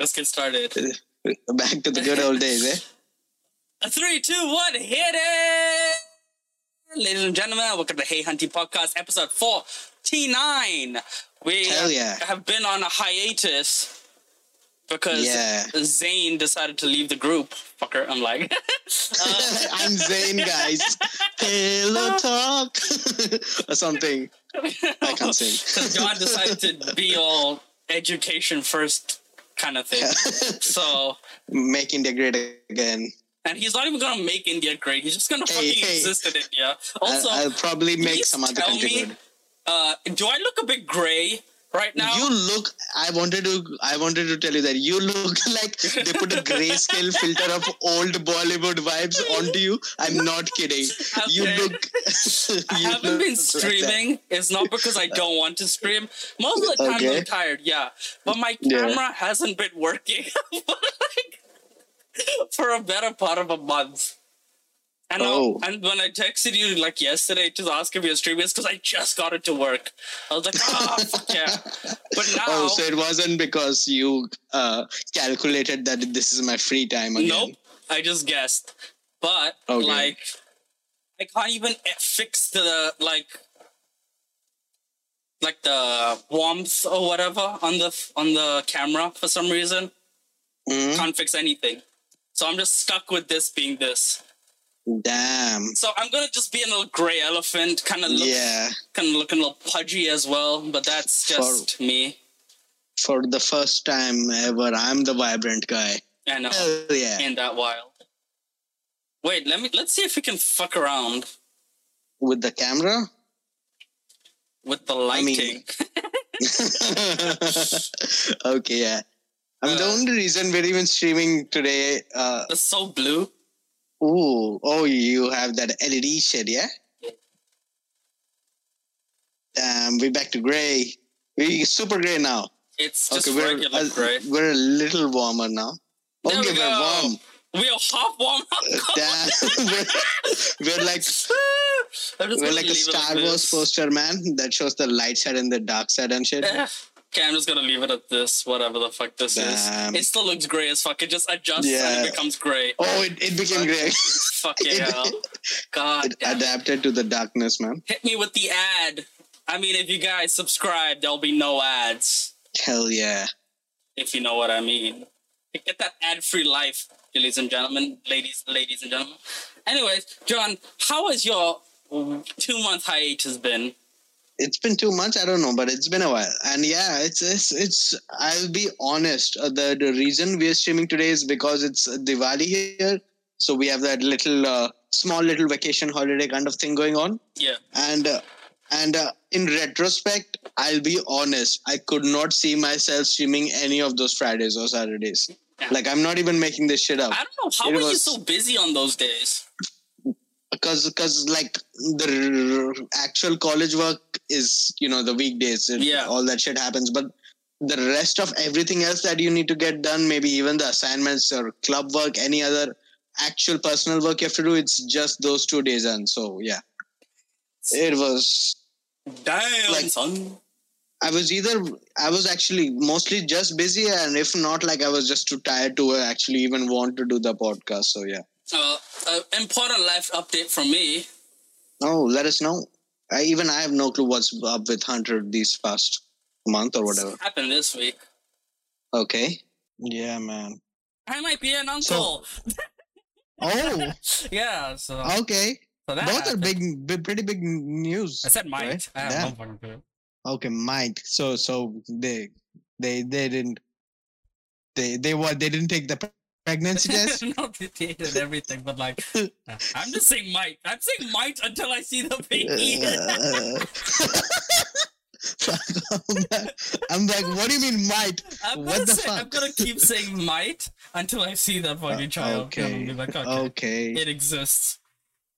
Let's get started. Back to the good old days, eh? A three, two, one, hit it! Ladies and gentlemen, welcome to Hey Hunty Podcast, episode 49. We yeah. have been on a hiatus because Yeah. Zane decided to leave the group. Fucker, I'm like. Uh, I'm Zane, guys. Pillow talk or something. I can't sing. Because John decided to be all education first kind of thing. So, Make India great again. and he's not even gonna make India great. He's just gonna Hey, fucking hey. exist in India. Also, I'll, I'll probably make some other country me, good. uh, do I look a bit gray right now? You look. I wanted to. I wanted to tell you that you look like they put a grayscale filter of old Bollywood vibes onto you. I'm not kidding. You look. I haven't look been like streaming. It's not because I don't want to stream. Most of the time Okay. I'm tired, yeah. But my Yeah. camera hasn't been working for, like, for a better part of a month. And, I- Oh. and when I texted you like yesterday to ask if you're streaming, it's because I just got it to work. I was like, ah, fuck yeah. But now, Oh, so it wasn't because you uh, calculated that this is my free time again. nope, I just guessed. But Okay. like, I can't even fix the like like the warmth or whatever on the on the camera for some reason. Mhm. Can't fix anything. So I'm just stuck with this being this. Damn. So I'm gonna just be a little gray elephant, kind of look, Yeah. kind of looking a little pudgy as well. But that's just me. For the first time ever, I'm the vibrant guy. And uh, Hell yeah. in that wild. Wait, let me let's see if we can fuck around With the camera? with the I mean- lighting. okay, yeah. I mean, the Uh, only reason we're even streaming today, uh, It's so blue. Ooh, oh, you have that LED shit, yeah? Damn, we're back to gray. We're super gray now. It's just Okay, we're regular a, gray. we're a little warmer now. There Okay, we we're go. warm. We are half warm. Uh, damn, we're, we're like we're like a Star Wars poster, man, that shows the light side and the dark side and shit. Eh. Okay, I'm just gonna leave it at this, whatever the fuck this Damn. is. It still looks gray as fuck. It just adjusts and it becomes gray. Oh, it, it became gray. Fuck yeah. God it adapted to the darkness, man. Hit me with the ad. I mean, if you guys subscribe, there'll be no ads. Hell yeah. If you know what I mean. Get that ad-free life, ladies and gentlemen, ladies, ladies and gentlemen. Anyways, John, how has your two-month hiatus been? It's been two months. I don't know, but it's been a while. And yeah, it's it's it's. I'll be honest. Uh, the the reason we are streaming today is because it's Diwali here, so we have that little uh, small little vacation holiday kind of thing going on. Yeah. And uh, and uh, in retrospect, I'll be honest. I could not see myself streaming any of those Fridays or Saturdays. Yeah. Like I'm not even making this shit up I don't know. How It were you was- so busy on those days? Because because like the actual college work is you know the weekdays and Yeah. all that shit happens but the rest of everything else that you need to get done maybe even the assignments or club work any other actual personal work you have to do it's just those two days and so yeah it was Damn, Like- son. i was either i was actually mostly just busy and if not like i was just too tired to actually even want to do the podcast so yeah Uh, uh, important life update from me. Oh, let us know. I, even I have no clue what's up with Hunter these past month or whatever. Happened this week. Okay. Yeah, man. I might be an uncle. Oh, yeah, so, okay. so that Both are big, big, pretty big news. I said might. right? I have Yeah. no fucking clue. Okay, might. So, so they, they, they didn't. They, they what? They didn't take the pre- pregnancy test. no, they did and everything, but like, uh, I'm just saying might. I'm saying might until I see the baby. Uh, I'm like- what do you mean might? I'm what gonna the say, I'm gonna keep saying might until I see that fucking child. okay. And I'll be like, okay, Okay. it exists.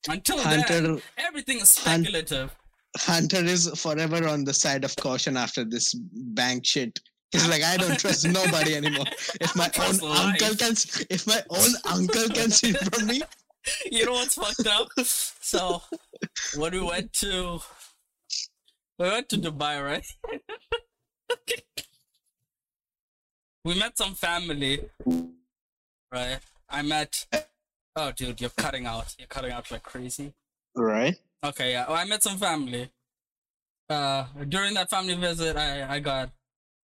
Until then, everything is speculative. Hunter is forever on the side of caution after this bank shit. He's like, I don't trust nobody anymore. If my own life. uncle can, if my own uncle can see from me, you know what's fucked up? So when we went to we went to Dubai, right? we met some family, right? I met. Oh, dude, you're cutting out. You're cutting out like crazy. Right. Okay, yeah. Well, I met some family. Uh, during that family visit, I I got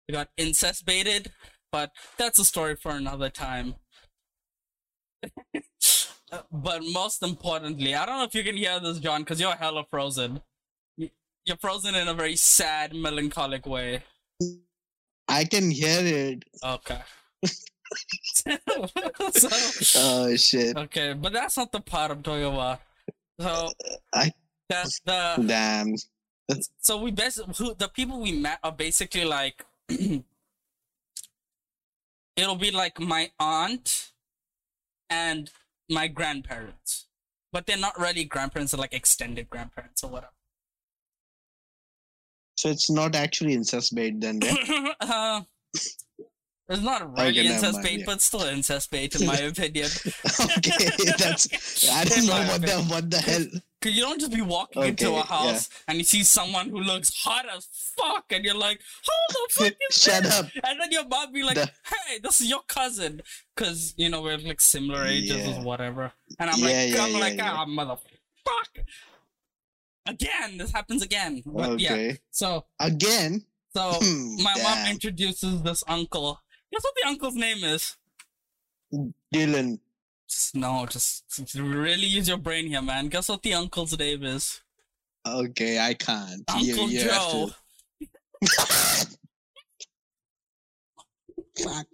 I got incest baited, but that's a story for another time. Uh, but most importantly, I don't know if you can hear this, John, because you're hella frozen. You're frozen in a very sad, melancholic way. I can hear it. Okay. so, Oh shit. okay, but that's not the part I'm talking about. So, I- that's the Damn. so we basically who the people we met are basically like it'll be like my aunt and my grandparents but they're not really grandparents they're like extended grandparents or whatever So it's not actually incest bait then. right? uh, it's not really Okay, incest mind, bait yeah. but still incest bait in my opinion okay, that's. I don't know what the what the hell. Cause you don't just be walking into Okay, a yeah. house and you see someone who looks hot as fuck and you're like, how the fuck is Shut this? up. And then your mom be like, The- hey, this is your cousin. Cause, you know, we're like similar ages Yeah. or whatever. And I'm Yeah, like, yeah, I'm yeah, like, yeah. ah, motherfuck. Again, this happens again. But yeah. Okay. So, Again. so my mom introduces this uncle. Guess what the uncle's name is? Dylan. Just, no, just, just really use your brain here, man. Guess what the uncle's name is? Okay, I can't. Uncle you have Joe. Fuck.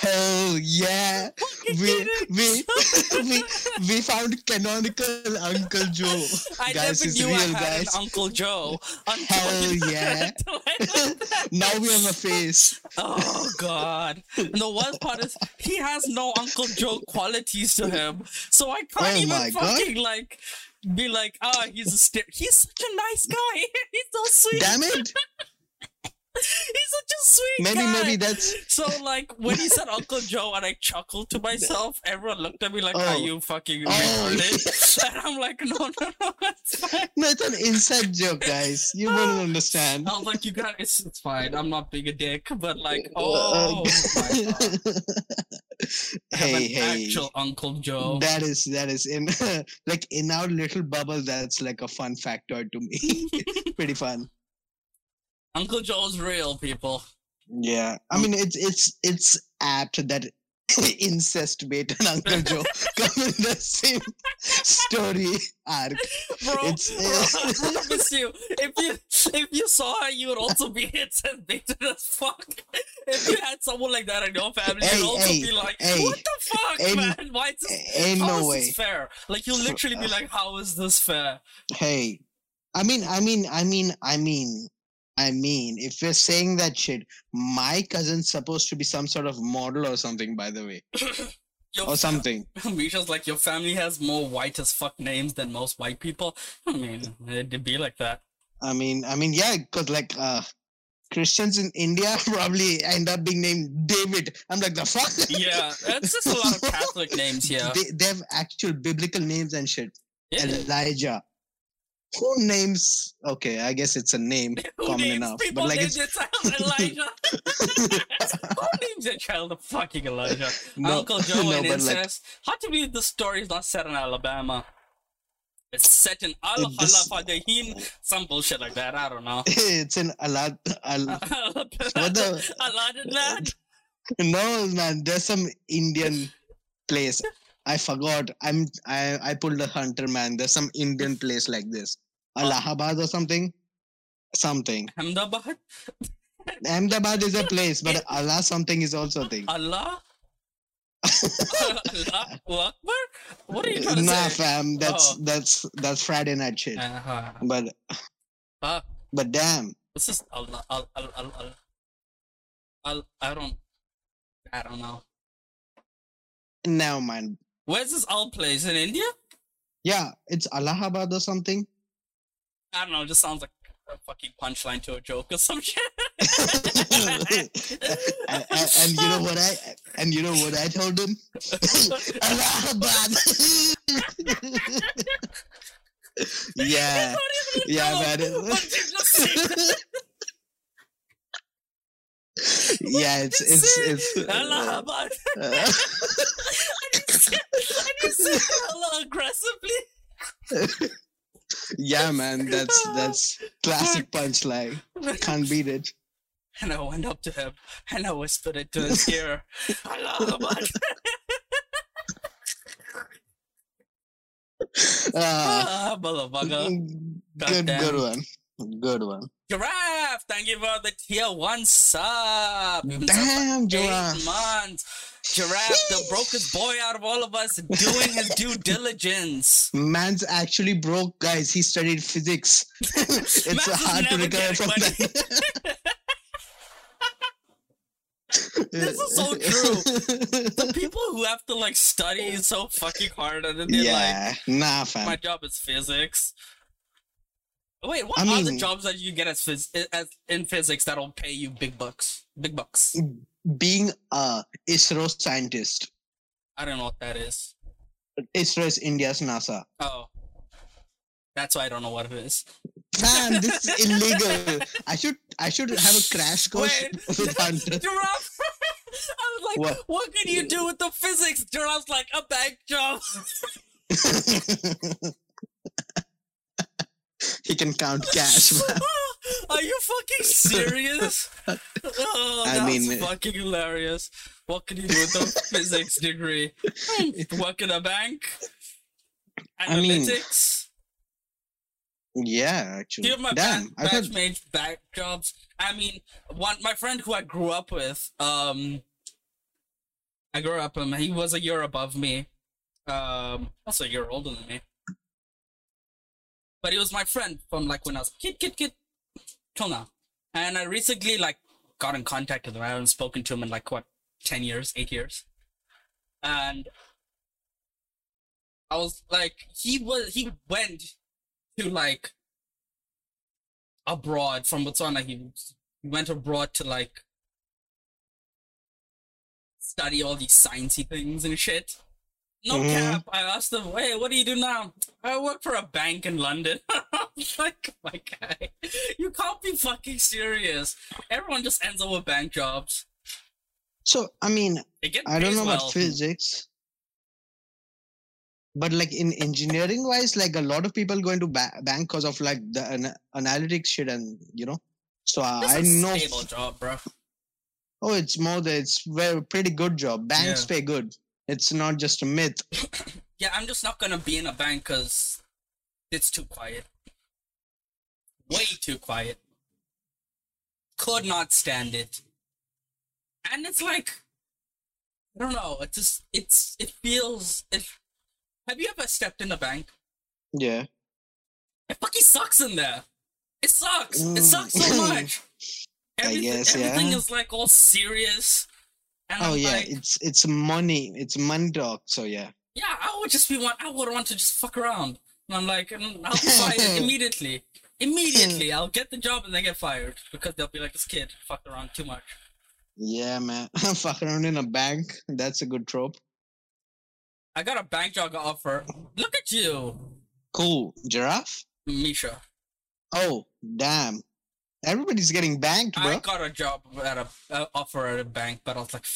Hell yeah. We we we we found canonical Uncle Joe. I guys, never knew I real, had guys. an Uncle Joe until, Hell yeah. until I learned that. now we have a face. Oh God! And the worst part is he has no Uncle Joe qualities to him, so I can't Oh even my God. fucking like be like, ah, he's a st- he's such a nice guy. he's so sweet. Damn it. He's such a sweet Maybe guy. maybe that's So like when he said Uncle Joe and I chuckled to myself, everyone looked at me like, "Are Oh. you fucking Oh. retarded?" and I'm like, "No, no, no, it's fine." no, it's an inside joke, guys. You wouldn't understand. I was like, "You got it's, it's fine. I'm not being a dick, but like, Uh, oh, God. Hey, hey. actual Uncle Joe." That is that is in like in our little bubble. That's like a fun factor to me. Pretty fun. Uncle Joe's real, people. Yeah, I mean it's it's it's apt that incest bait and Uncle Joe come in the same story arc. Bro, It's- bro, I promise you, if you if you saw her, you would also be intimidated as fuck. If you had someone like that in your family, Hey, you'd also hey, be like, hey, "What the fuck, ain't- man? Why is this? Ain't how no is way. this fair?" Like you'll literally be like, "How is this fair?" Hey, I mean, I mean, I mean, I mean, I mean, if we're saying that shit, my cousin's supposed to be some sort of model or something, by the way, or something. Misha's like, "Your family has more white as fuck names than most white people." I mean, it'd be like that. I mean, I mean, yeah, because like uh Christians in India probably end up being named David. I'm like the fuck. Yeah, it's just a lot of Catholic names here. they, they have actual biblical names and shit. Yeah. Elijah. Who names? Okay, I guess it's a name Who common names enough. people But like name it's their child Elijah? Who names their child a fucking Elijah? no, Uncle Joe no, and but like incest. Hard to believe the story is not set in Alabama. It's set in Al Fadahin, some bullshit like that. I don't know. it's in Allah. Al, what the? Aladdin No, man. There's some Indian place. I forgot. I'm. I. I pulled a hunter, man. There's some Indian place like this. Allahabad or something. Something. Ahmedabad? Ahmedabad is a place, but Allah something is also a thing. Allah? Allah Akbar? What are you trying to Nah, say? fam. That's Oh. that's that's Friday night shit. Uh, But uh, but damn. this is Allah. Al, al, al, al, al, I don't. I don't know. Never mind. Where's this Al place in India? Yeah, it's Allahabad or something. I don't know. It just sounds like a fucking punchline to a joke or some shit. and, and, and you know what I and you know what I told him? Allahabad. yeah, yeah, man. yeah, it's it's it's. Allah, but uh, and you said Allah aggressively. yeah, man, that's that's classic punchline. Can't beat it. And I went up to him and I whispered it to his ear. Allah, but Ah, ah, motherfucker. good, good one. Good one. Giraffe, thank you for the tier one sub. You've been sub Damn, eight giraffe. months. Giraffe, the brokest boy out of all of us, doing his due diligence. Man's actually broke, guys. He studied physics. it's Man's hard to recover from money. that. This is so true. The people who have to like study so fucking hard and then they're yeah, nah, fam. my job is physics. Wait, what I are the jobs that you get as, phys- as in physics that'll pay you big bucks? Big bucks. Mm. Being a ISRO scientist. I don't know what that is. ISRO is India's NASA. Oh, that's why I don't know what it is. Man, this is illegal. I should I should have a crash course Wait. with Hunter. Giraffe. I was like, What? what? can you do with the physics? Giraffe's like a bank job. he can count cash, man. Are you fucking serious? Oh, I that's mean- fucking hilarious. What can you do with a physics degree? Work in a bank? I mean, Analytics? Yeah, actually. Do have my Damn, I batch, thought batchmates back jobs? I mean, one my friend who I grew up with, um, I grew up with him. He was a year above me, um, also a year older than me. But he was my friend from like when I was kid, kid, kid, till now. And I recently like got in contact with him. I haven't spoken to him in like what ten years, eight years, and I was like, he was he went to like abroad from Botswana. He he went abroad to like study all these sciencey things and shit. No Mhm. cap. I asked him, "Hey, what do you do now?" I work for a bank in London. Like, my guy, you can't be fucking serious. Everyone just ends up with bank jobs. so. I mean, I don't know well. about physics, but like in engineering wise, like a lot of people go into ba- bank because of like the ana- analytics shit, and you know. So I know. stable job, bro. Oh, it's more that it's very pretty good job. Banks Yeah. pay good. It's not just a myth. Yeah, I'm just not gonna be in a bank because it's too quiet. Way too quiet. Could not stand it. And it's like, I don't know. It just it's it feels. It, have you ever stepped in a bank? Yeah. It fucking sucks in there. It sucks. It Mm. sucks so much. I Everything, guess, everything is like all serious. And Oh I'm yeah, like, it's it's money. It's money dog. So yeah. Yeah, I would just be one. I would want to just fuck around. And I'm like, mm, I'll be fired immediately. Immediately, I'll get the job and then get fired because they'll be like, this kid fucked around too much. Yeah, man. Fuck around in a bank. That's a good trope. I got a bank job offer. Look at you, Cool. Giraffe? Misha. Oh, damn. Everybody's getting banked, bro. I got a job at a uh, offer at a bank, but I was like,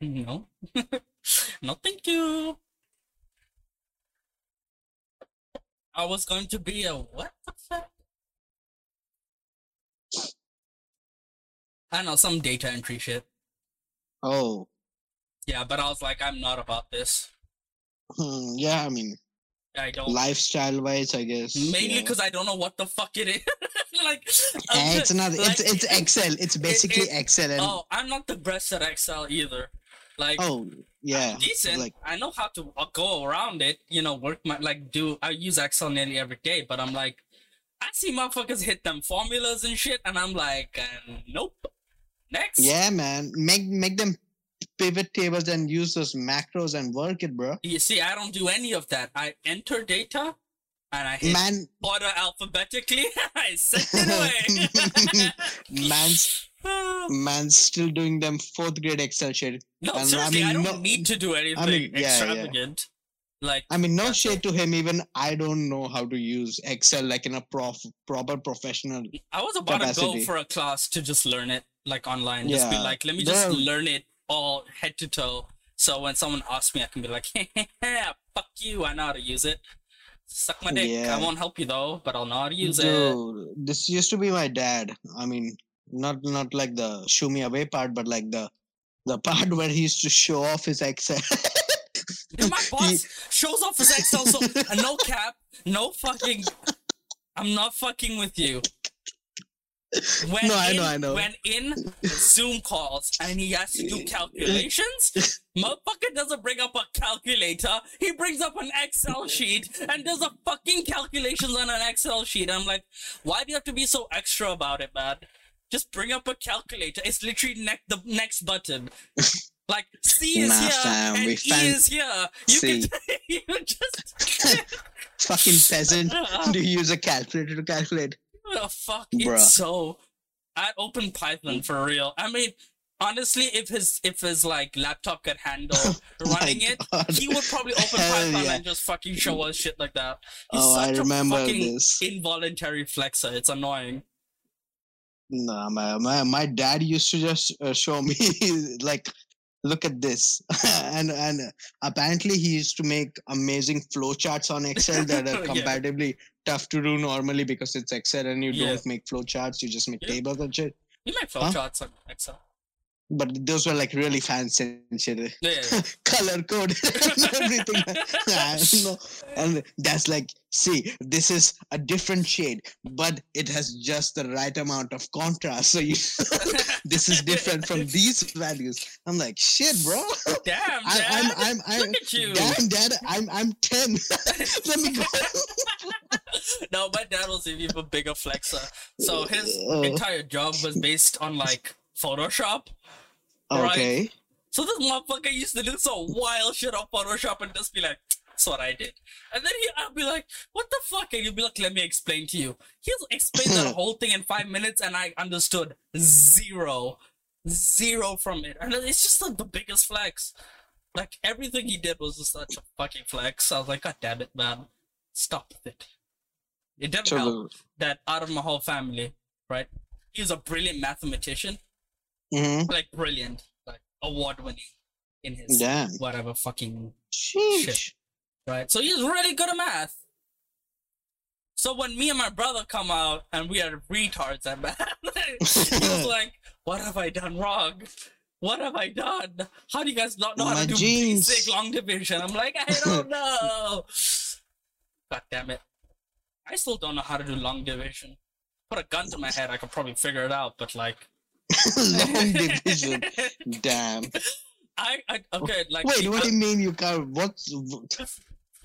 no, no, thank you. I was going to be a what the fuck? I know, some data entry shit. Oh. Yeah, but I was like, I'm not about this. Hmm, yeah, I mean, I don't. lifestyle wise, I guess. Mainly yeah. because I don't know what the fuck it is. like, I'm Eh, it's just- not. like, it's it's Excel. It's basically it- Excel. And, Oh, I'm not the best at Excel either. Like, oh, yeah. I'm decent. Like, I know how to uh, go around it. You know, work my like do. I use Excel nearly every day, but I'm like, I see motherfuckers hit them formulas and shit, and I'm like, uh, nope. Next. yeah, man. Make make them pivot tables and use those macros and work it, bro. You see, I don't do any of that. I enter data, and I hit Man, order alphabetically. I send it away. man's man's still doing them fourth grade Excel shit. no, and I seriously, I, mean, don't no- need to do anything mean, yeah, yeah. extravagant. Like, I mean, no shade to him. Even I don't know how to use Excel like in a prof proper professional. I was about to go for a class to just learn it. like online. Just be Yeah. like, let me just learn it all head to toe. So when someone asks me, I can be like, fuck you, I know how to use it. Suck my dick. Yeah. I won't help you though, but I'll know how to use it. Dude, this used to be my dad. I mean, not not like the shoo me away part, but like the the part where he used to show off his Excel. Dude, my He- boss shows off his Excel, so uh, no cap, no fucking. I'm not fucking with you. When No, I in, know, I know. When in Zoom calls and he has to do calculations, motherfucker doesn't bring up a calculator. He brings up an Excel sheet and does a fucking calculations on an Excel sheet. I'm like, why do you have to be so extra about it, man? Just bring up a calculator. It's literally ne- the next button. Like C is Nah, here fam, and E is here. You can you just Fucking peasant. Do you use a calculator to calculate? The fuck Bruh. it's so I'd open Python for real. I mean honestly if his if his like laptop could handle running it, he would probably open Hell Python yeah. and just fucking show us shit like that. He's Oh, I remember this. involuntary flexer. It's annoying. No, my, my my dad used to just uh, show me like, look at this, and and apparently he used to make amazing flowcharts on Excel that are Yeah. Tough to do normally because it's Excel and you Yeah. don't make flowcharts, you just make Yeah. tables and shit. You make Huh? flowcharts on Excel. But those were like really fancy and shit, Yeah, color code and everything. I don't know. And that's like, see, this is a different shade, but it has just the right amount of contrast. So you, this is different from these values. I'm like, shit, bro. Damn, I, Dad. I'm, I'm, I'm, Look at you. damn, dad, I'm, I'm ten. Let me go. no, my dad was an even bigger flexer. So his Uh. entire job was based on like Photoshop. Right. Okay. So this motherfucker used to do some wild shit on Photoshop and just be like, that's what I did. And then he, I'll be like, what the fuck? And you'll be like, let me explain to you. He'll explain the whole thing in five minutes and I understood zero. Zero from it. And it's just like the biggest flex. Like everything he did was just such a fucking flex. I was like, God damn it, man. Stop with it. It didn't So help that out of my whole family, right? He's a brilliant mathematician mhm. like brilliant, like award winning in his Damn. whatever fucking Sheesh. Right. So he's really good at math. So when me and my brother come out and we are retards at math, he was like, "What have I done wrong? What have I done? How do you guys not know how My to do genes." basic long division?" I'm like, "I don't know." God damn it! I still don't know how to do long division. Put a gun to my head, I could probably figure it out, but like. Long division. Damn. I, I okay, like Wait, what do you mean you can't? What's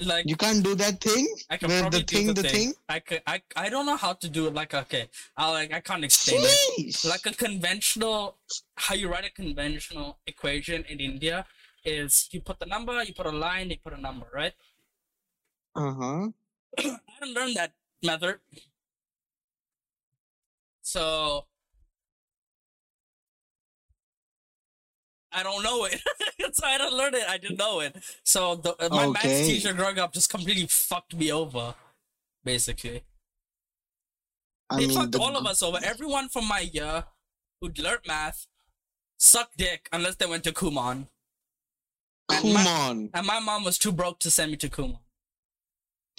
like you can't do that thing? I can Where probably the do thing, the, the thing. thing? I could, I, I don't know how to do it. Like okay, I like I can't explain it. Like a conventional, how you write a conventional equation in India is you put the number, you put a line, you put a number, right? Uh huh. I didn't learn that method, so I don't know it. so I didn't learn it. I didn't know it. So the, my Okay. teacher growing up just completely fucked me over, basically. I They mean, fucked the all of us over. Everyone from my year who'd learned math sucked dick unless they went to Kumon. And Come my, and my mom was too broke to send me to Kumon.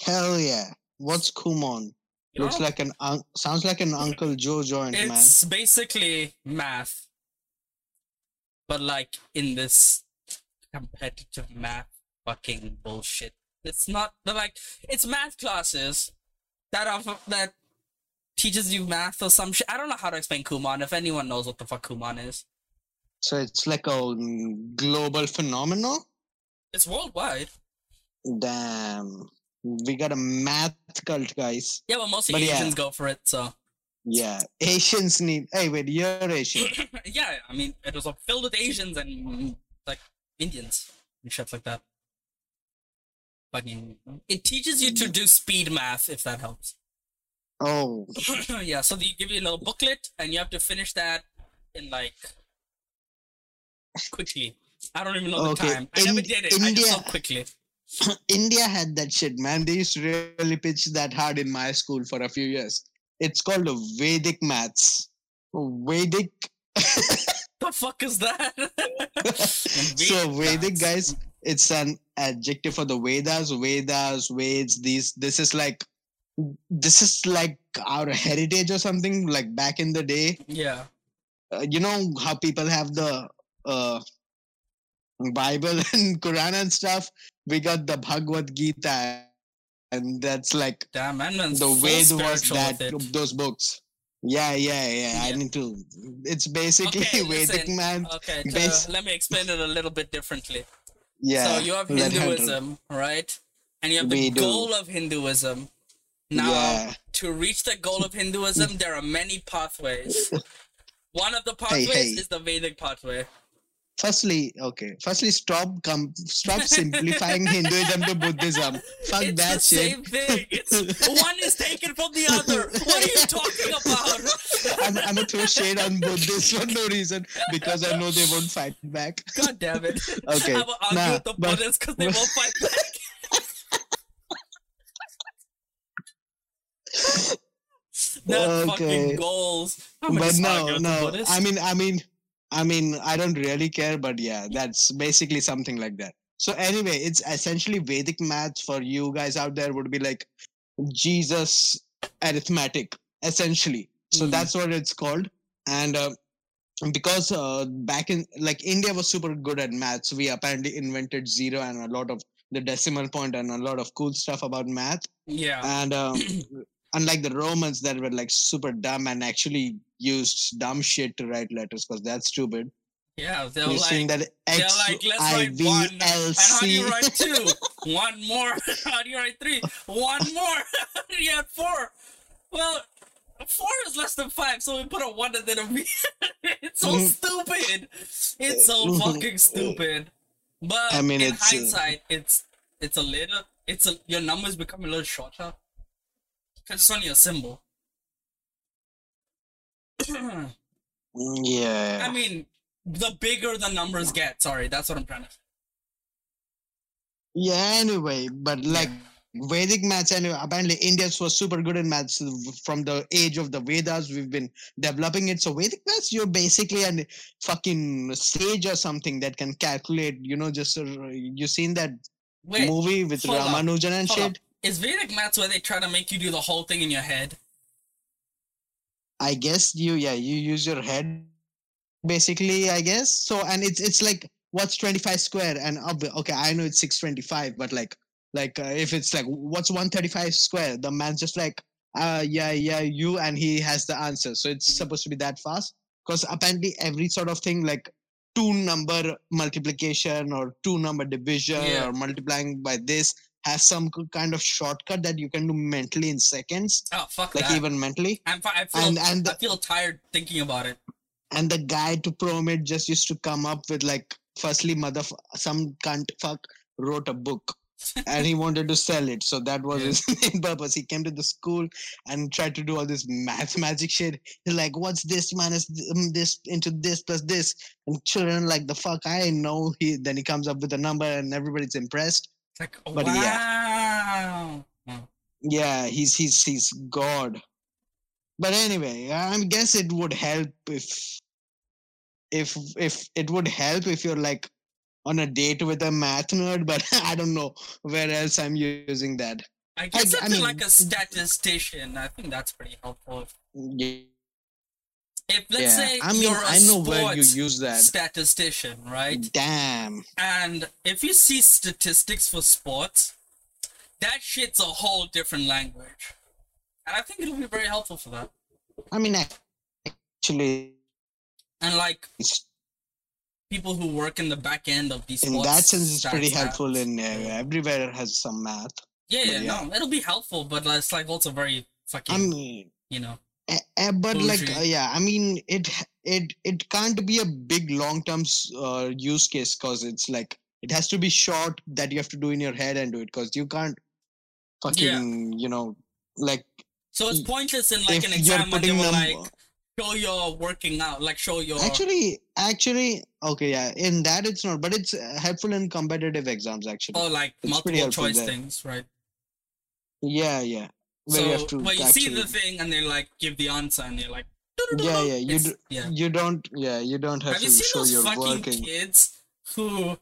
Hell yeah. What's Kumon? You Looks know? like an un- sounds like an Uncle Joe joint, man. it's basically math, but like in this competitive math fucking bullshit. It's not like it's math classes that are that teaches you math or some shit. I don't know how to explain Kumon. If anyone knows what the fuck Kumon is, So it's like a global phenomenon. it's worldwide. Damn. We got a math cult, guys. Yeah, but mostly But yeah. Asians go for it. So Yeah. Asians need. Hey, wait, you're Asian. yeah, I mean it was filled with Asians and like Indians and shit like that. Fucking, it teaches you to do speed math if that helps. Oh, yeah, so they give you a little booklet and you have to finish that in like quickly. I don't even know the Okay, time. I never did it. I just quickly. India had that shit, man. They used to really pitch that hard in my school for a few years. It's called a Vedic maths. Vedic the fuck is that? so Vedic guys, it's an adjective for the Vedas, Vedas, Veds. These this is like this is like our heritage or something. Like back in the day, Yeah. uh, you know how people have the uh, Bible and Quran and stuff. We got the Bhagavad Gita, and that's like Damn, man, the way was that those books. Yeah, yeah, yeah. I need to. It's basically Okay, Vedic listen, man. Okay, base- let me explain it a little bit differently. Yeah. so you have Hinduism, right? And you have the do. goal of Hinduism. Now, Yeah. to reach the goal of Hinduism, there are many pathways. One of the pathways hey. is the Vedic pathway. Firstly, okay. Firstly, stop com- stop simplifying Hinduism to Buddhism. Fuck it's that the shit. same thing. It's one is taken from the other. What are you talking about? I'm, I'm gonna throw shade on Buddhists for no reason because I know they won't fight back. God damn it! Okay, I will argue nah, with the but- Buddhists because they won't fight back. that Okay. fucking goals. But no, argue with the no. I mean, I mean, I mean, I don't really care, but yeah, that's basically something like that. So anyway, it's essentially Vedic math for you guys out there would be like Jesus arithmetic, essentially. So Mm. that's what it's called. And uh, because uh, back in like India was super good at maths, we apparently invented zero and a lot of the decimal point and a lot of cool stuff about math yeah. and um, unlike the romans that were like super dumb and actually used dumb shit to write letters because that's stupid Yeah, they're you're seeing like, that they're like, let's I write one. L And how do you write two? One more. How do you write three? One more. you had four. Well, four is less than five, so we put a one and then a V. it's so stupid. It's so fucking stupid. But I mean, in it's, uh, hindsight, it's it's a little. It's a your numbers become a little shorter. Cause it's only a symbol. Yeah I mean, the bigger the numbers get. Sorry, that's what I'm trying to. say. yeah anyway but like Vedic maths anyway apparently Indians were super good in maths from the age of the Vedas we've been developing it so Vedic maths you're basically a fucking sage or something that can calculate you know just uh, you seen that Wait, movie with hold up, Ramanujan and hold up. shit is Vedic maths where they try to make you do the whole thing in your head? I guess you yeah you use your head basically I guess. So and it's it's like what's 25 square? And okay I know it's 625 but like like uh, if it's like what's 135 square? The man's just like uh yeah yeah you and he has the answer. So it's supposed to be that fast. Because apparently every sort of thing like two number multiplication or two number division Yeah. or multiplying by this has some kind of shortcut that you can do mentally in seconds Oh fuck like that! even mentally I'm, I feel and and I feel tired thinking about it. and the guy to program it just used to come up with like firstly mother some cunt fuck wrote a book and he wanted to sell it so that was Yeah. his main purpose he came to the school and tried to do all this math magic shit he's like what's this minus um, this into this plus this and children like the fuck i know he then he comes up with a number and everybody's impressed It's like oh, But wow. Oh. yeah he's he's he's god but anyway i guess it would help if if if it would help if you're like on a date with a math nerd but i don't know where else i'm using that I guess I if you're mean- like a statistician, I think that's pretty helpful. Yeah, if let's say i mean you're a i know where you use that statistician, right? damn And if you see statistics for sports, that shit's a whole different language. And I think it'll be very helpful for that. i mean actually And like people who work in the back end of these in that sense it's pretty helpful apps. in uh, everywhere has some math Yeah, yeah, yeah. no, it'll be helpful, but it's like also very fucking, i mean you know. Eh, but like uh, yeah i mean it it it can't be a big long term uh, use case because it's like it has to be short that you have to do in your head and do it because you can't fucking you know like So it's pointless in like an exam when they were like, show your working out, like show your. actually actually okay yeah in that it's not but it's uh, helpful in competitive exams actually or like it's multiple choice there. things, right? yeah yeah you So well, you see the thing and they like give the answer and you're like, Yeah, yeah. You do, yeah. you don't. Yeah, you don't have, Have you to seen show those you're fucking working. kids who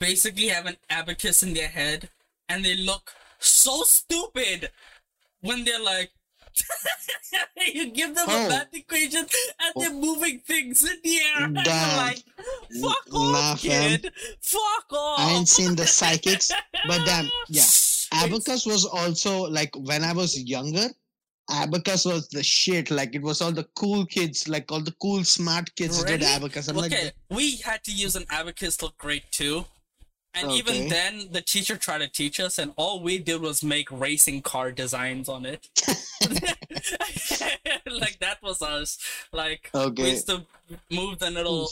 basically have an abacus in their head and they look so stupid when they're like you give them Oh. a math equation and they're oh. moving things in the air and you're like fuck Nah, off fam. kid fuck off I ain't seen the psychics, but damn, yeah. Abacus was also like when I was younger. Abacus was the shit. Like it was all the cool kids, like all the cool smart kids did abacus. I'm okay, like, we had to use an abacus till grade two. And even then, the teacher tried to teach us, and all we did was make racing car designs on it. like, that was us. Like, okay. we used to move the little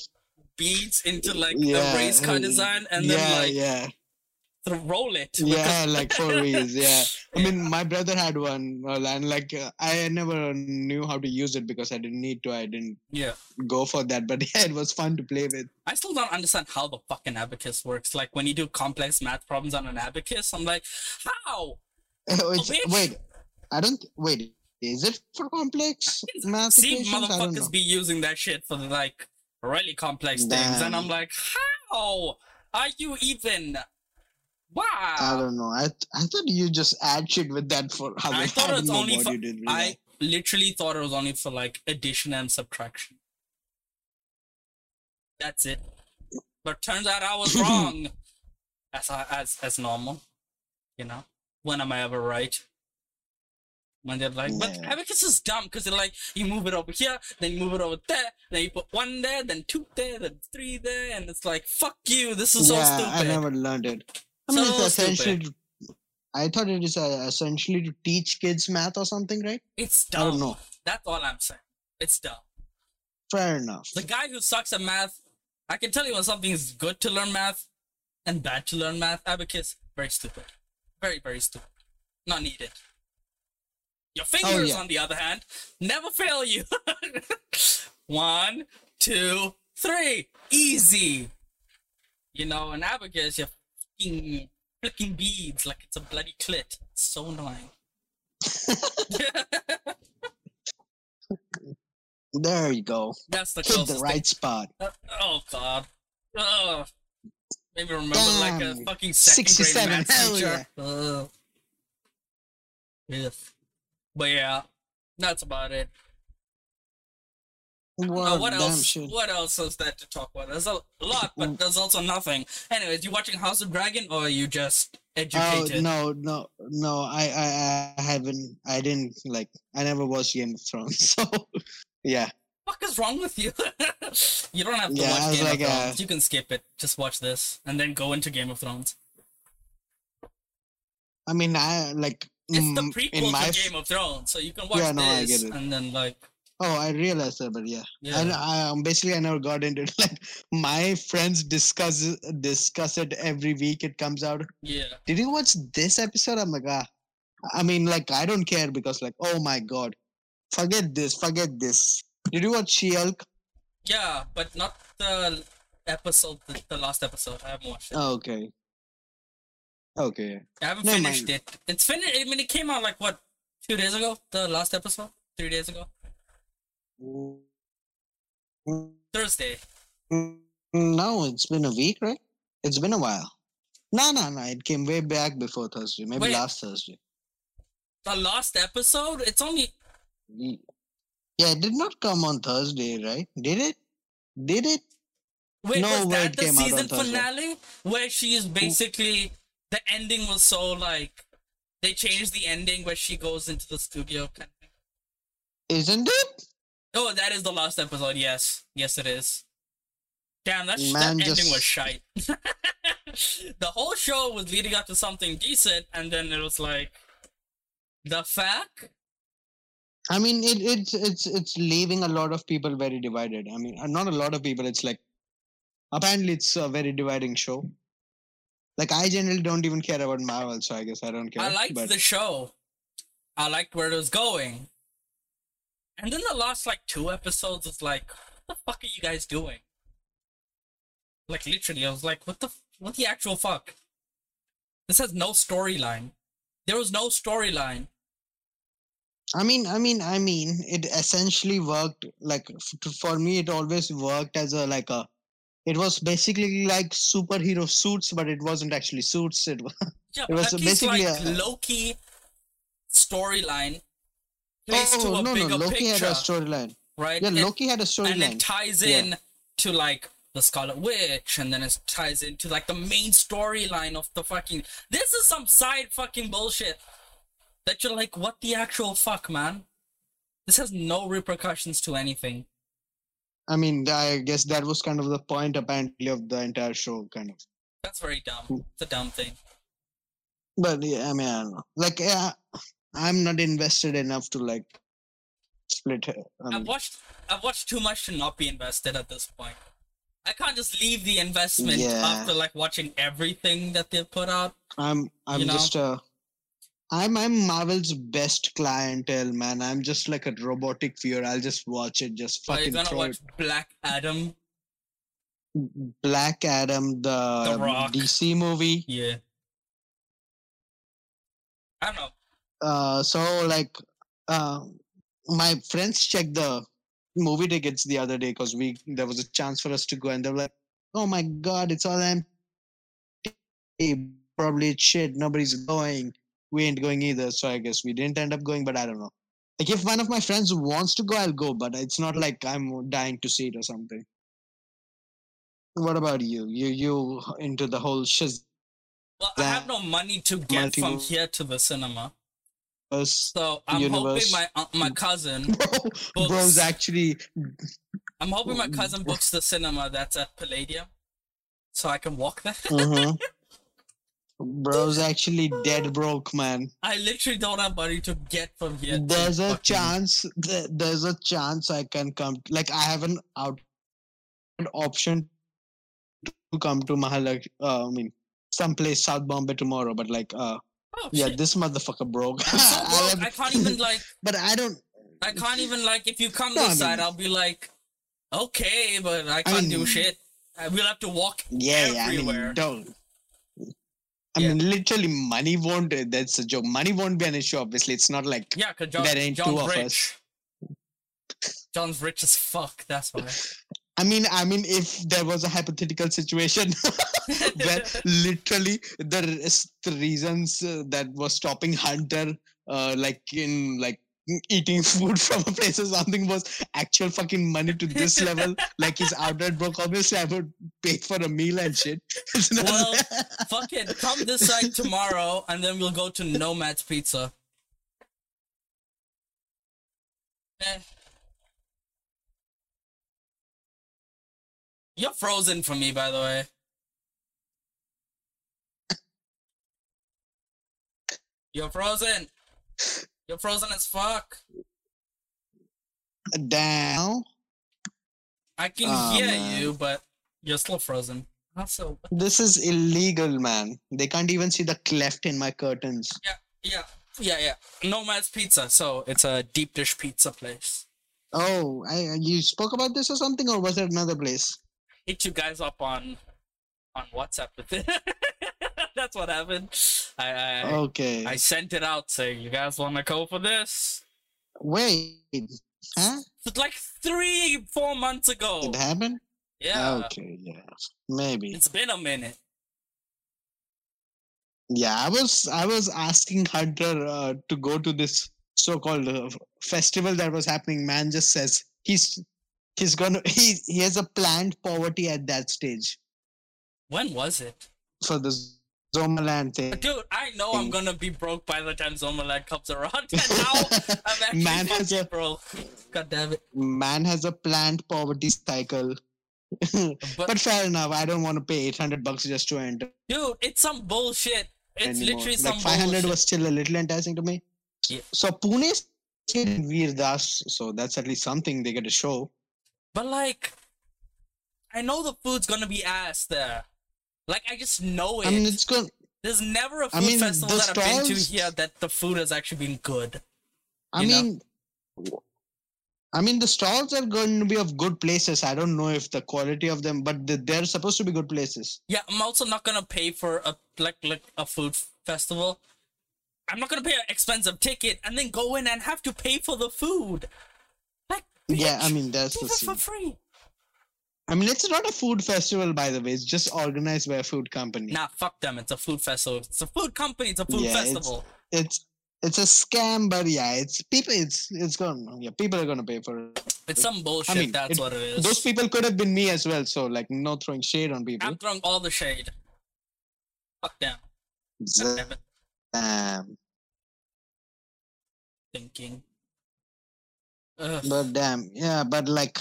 beads into, like, Yeah, the race car uh, design and yeah, then, like, yeah, roll it. yeah, like four wheels. Yeah, I Yeah. mean, my brother had one, and like I never knew how to use it because I didn't need to. I didn't Yeah. go for that, but yeah, it was fun to play with. I still don't understand how the fucking abacus works. Like, when you do complex math problems on an abacus, I'm like, how? Wait, I don't wait. Is it for complex math See, equations? I don't know. motherfuckers be using that shit for like really complex things, and I'm like, how are you even? Wow. I don't know. I I thought you just add shit with that for how I thought it was only what for- you did. with I literally thought it was only for like addition and subtraction. That's it. But turns out I was wrong. As as as normal, you know. When am I ever right? When they're like, but Yeah. abacus is dumb because they're like, you move it over here, then you move it over there, then you put one there, then two there, then three there, and it's like, fuck you, this is yeah, so stupid. I never learned it. I mean, it's essentially. stupid. I thought it is uh, essentially to teach kids math or something, right? It's dumb. I don't know. That's all I'm saying. It's dumb. Fair enough. The guy who sucks at math, I can tell you when something is good to learn math and bad to learn math. Abacus, very stupid. Very, very stupid. Not needed. Your fingers, Oh, yeah. on the other hand, never fail you. One, two, three. Easy. You know, an abacus, you're flicking, flicking beads like it's a bloody clit. It's so annoying. There you go. That's the Hit the closest thing. right spot. Uh, oh god. Made me remember like a fucking second 67, grade math hell teacher. Ugh. Yes. But yeah, that's about it. Uh, Well, what else? What else is there to talk about? There's a lot, but there's also nothing. Anyways, you watching House of Dragon or are you just educated? Oh educated? no, no, no! I, I, I haven't. I didn't like. I never watched Game of Thrones. So, yeah. What is wrong with you? you don't have to Yeah, watch Game like, of uh, Thrones. You can skip it. Just watch this and then go into Game of Thrones. I mean, I like. It's the mm, prequel in my to Game of Thrones, so you can watch Yeah, no, this and then like Oh, I realized that, but yeah. yeah. And I um, basically I never got into it. Like my friends discuss it- discuss it every week. It comes out. Yeah. Did you watch this episode? I'm like, ah. I mean, like I don't care because like, oh my god, forget this, forget this. Did you watch She-Hulk? Yeah, but not the episode, the, the last episode. I haven't watched it. Oh, okay. Okay. I haven't never finished mind. it. It's finished. I mean, it came out like what, two days ago? The last episode? Three days ago? Thursday. No, it's been a week, right? It's been a while. No, no, no. It came way back before Thursday. Maybe Wait. last Thursday. The last episode? It's only. Mm. Yeah, it did not come on Thursday, right? Did it? Did it? Wait, No was that it the came out on season finale? Where she is basically. The ending was so like. They changed the ending where she goes into the studio. Kind of thing. Isn't it? Oh, that is the last episode. Yes, yes, it is. Damn, that, sh- that Man, ending was shite. the whole show was leading up to something decent, and then it was like, the fact. I mean, it, it's it's it's leaving a lot of people very divided. I mean, not a lot of people. It's like apparently it's a very dividing show. Like I generally don't even care about Marvel, so I guess I don't care. I liked but the show. I liked where it was going. And then the last like two episodes was like, what the fuck are you guys doing? Like literally, I was like, what the what the actual fuck? This has no storyline. There was no storyline. I mean, I mean, I mean, it essentially worked. Like for me, it always worked as a like a. It was basically like superhero suits, but it wasn't actually suits. It was. Yeah, It was basically like a- Loki storyline plays to Oh a no, no, bigger Loki picture, had a storyline. right? Yeah, Loki had a storyline, and it ties Yeah. in to like the Scarlet Witch, and then it ties into like the main storyline of the fucking. This is some side fucking bullshit that you're like, what the actual fuck, man? This has no repercussions to anything. I mean, I guess that was kind of the point apparently of the entire show, kind of. That's very dumb. It's a dumb thing. But yeah, I mean, I don't know. Like, yeah, I'm not invested enough to like split. it. I I've watched I've watched too much to not be invested at this point. I can't just leave the investment Yeah. after like watching everything that they've put out. I'm, I'm you know? just uh I'm, I'm Marvel's best clientele, man. I'm just like a robotic viewer. I'll just watch it, just fucking. Are you gonna watch Black Adam? Black Adam, the, The DC movie. Yeah. I don't know. Uh, so like, uh, my friends checked the movie tickets the other day because we there was a chance for us to go, and they were like, "Oh my god, it's all empty. Probably it's shit. Nobody's going. We ain't going either." So I guess we didn't end up going, but I don't know. Like if one of my friends wants to go, I'll go, but it's not like I'm dying to see it or something. What about you? You you into the whole shiz Well, I have no money to get from here to the cinema, so I'm Universe. hoping my uh, my cousin. bro's Books. actually I'm hoping my cousin books the cinema that's at Palladium, so I can walk there. Mhm. Bro's actually dead broke, man. I literally don't have money to get from here. There's a fucking- chance. th- There's a chance I can come. Like I have an out an option to come to Mahalak. Uh, I mean, someplace South Bombay tomorrow. But like, uh, Oh, yeah, shit. this motherfucker broke. So broke, I can't even like. But I don't. I can't even like. If you come No, I this side, mean- I'll be like, okay, but I can't do mean- shit. We'll have to walk Yeah, yeah. I mean, don't. I Yeah. mean, literally, money won't. Uh, that's a joke. Money won't be an issue. Obviously, it's not like yeah, John, there ain't John's two of rich. us. John's rich as fuck. That's why. I mean, I mean, if there was a hypothetical situation where literally the, res- the reasons uh, that was stopping Hunter, uh, like in like eating food from a place or something, was actual fucking money to this level, like he's outright broke. Obviously, I would pay for a meal and shit. Well, Fuck it. Come this side tomorrow, and then we'll go to Nomad's Pizza. Eh. You're frozen for me, by the way. You're frozen. You're frozen as fuck. Damn. I can Aw, hear man. you, but you're still frozen. Also, This is illegal, man. They can't even see the cleft in my curtains. Yeah, yeah, yeah, yeah. Nomad's Pizza. So it's a deep dish pizza place. Oh, I, you spoke about this or something, or was it another place? Hit you guys up on on WhatsApp with it. That's what happened. I I, Okay. I sent it out saying you guys want to go for this. Wait, huh? It's like three, four months ago. It happened? Yeah, Okay, yeah, maybe. it's been a minute. Yeah, I was I was asking Hunter uh, to go to this so-called uh, festival that was happening. Man just says he's he's gonna he he has a planned poverty at that stage When was it, for the Zomaland thing. dude? I know I'm gonna be broke by the time Zomaland comes around, and now I'm actually Man has a- broke. God damn it! Man has a planned poverty cycle. But, but fair enough. I don't want to pay 800 bucks just to enter. dude, it's some bullshit. It's anymore. literally like some 500 bullshit. was still a little enticing to me. Yeah. So Pune is in Veer Das, so that's at least something they get to show. But like, I know the food's gonna be ass there. Like I just know it. I mean, it's good. There's never a food I mean, festival that I've been to stalls- here that the food has actually been good. I you know? mean, I mean, the stalls are going to be of good places. I don't know if the quality of them, but they're supposed to be good places. Yeah, I'm also not gonna pay for a like like a food festival I'm not gonna pay an expensive ticket and then go in and have to pay for the food. Yeah, I mean that's do the this for free. I mean, it's not a food festival, by the way. It's just organized by a food company. Nah, fuck them. It's a food festival. It's a food company. It's a food Yeah, festival. It's it's a scam, but yeah, it's people. It's it's gonna yeah, people are gonna pay for it. It's some bullshit. I mean, that's it- what it is. Those people could have been me as well. So like, no throwing shade on people. I'm throwing all the shade. Fuck them. Damn. Thinking. Ugh. But damn, yeah, but like,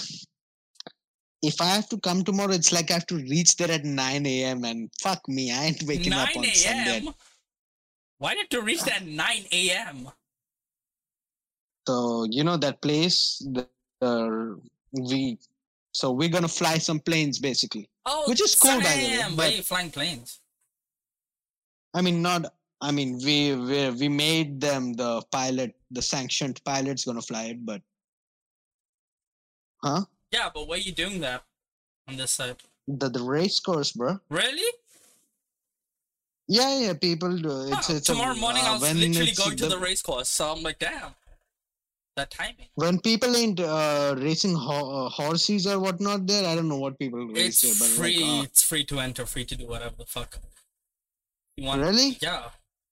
if I have to come tomorrow, it's like I have to reach there at 9 a.m. and fuck me, I ain't waking up 9 on Sunday. Why did you reach that 9 a.m.? So you know that place, the, the we. So we're gonna fly some planes, basically. Oh, Which is cool, by the way, Why are you flying planes? I mean, not. I mean, we we we made them the pilot, the sanctioned pilot's gonna fly it, but huh? Yeah, but why are you doing that on this side? The the race course, bro. Really? Yeah, yeah. People do. It's, it's a- tomorrow morning uh, I was literally going to the race course, so I'm like, damn, that timing. when people ain't uh, racing ho- uh, horses or whatnot there i don't know what people race It's there but free. like, uh, it's free to enter, free to do whatever the fuck. You want? really Yeah.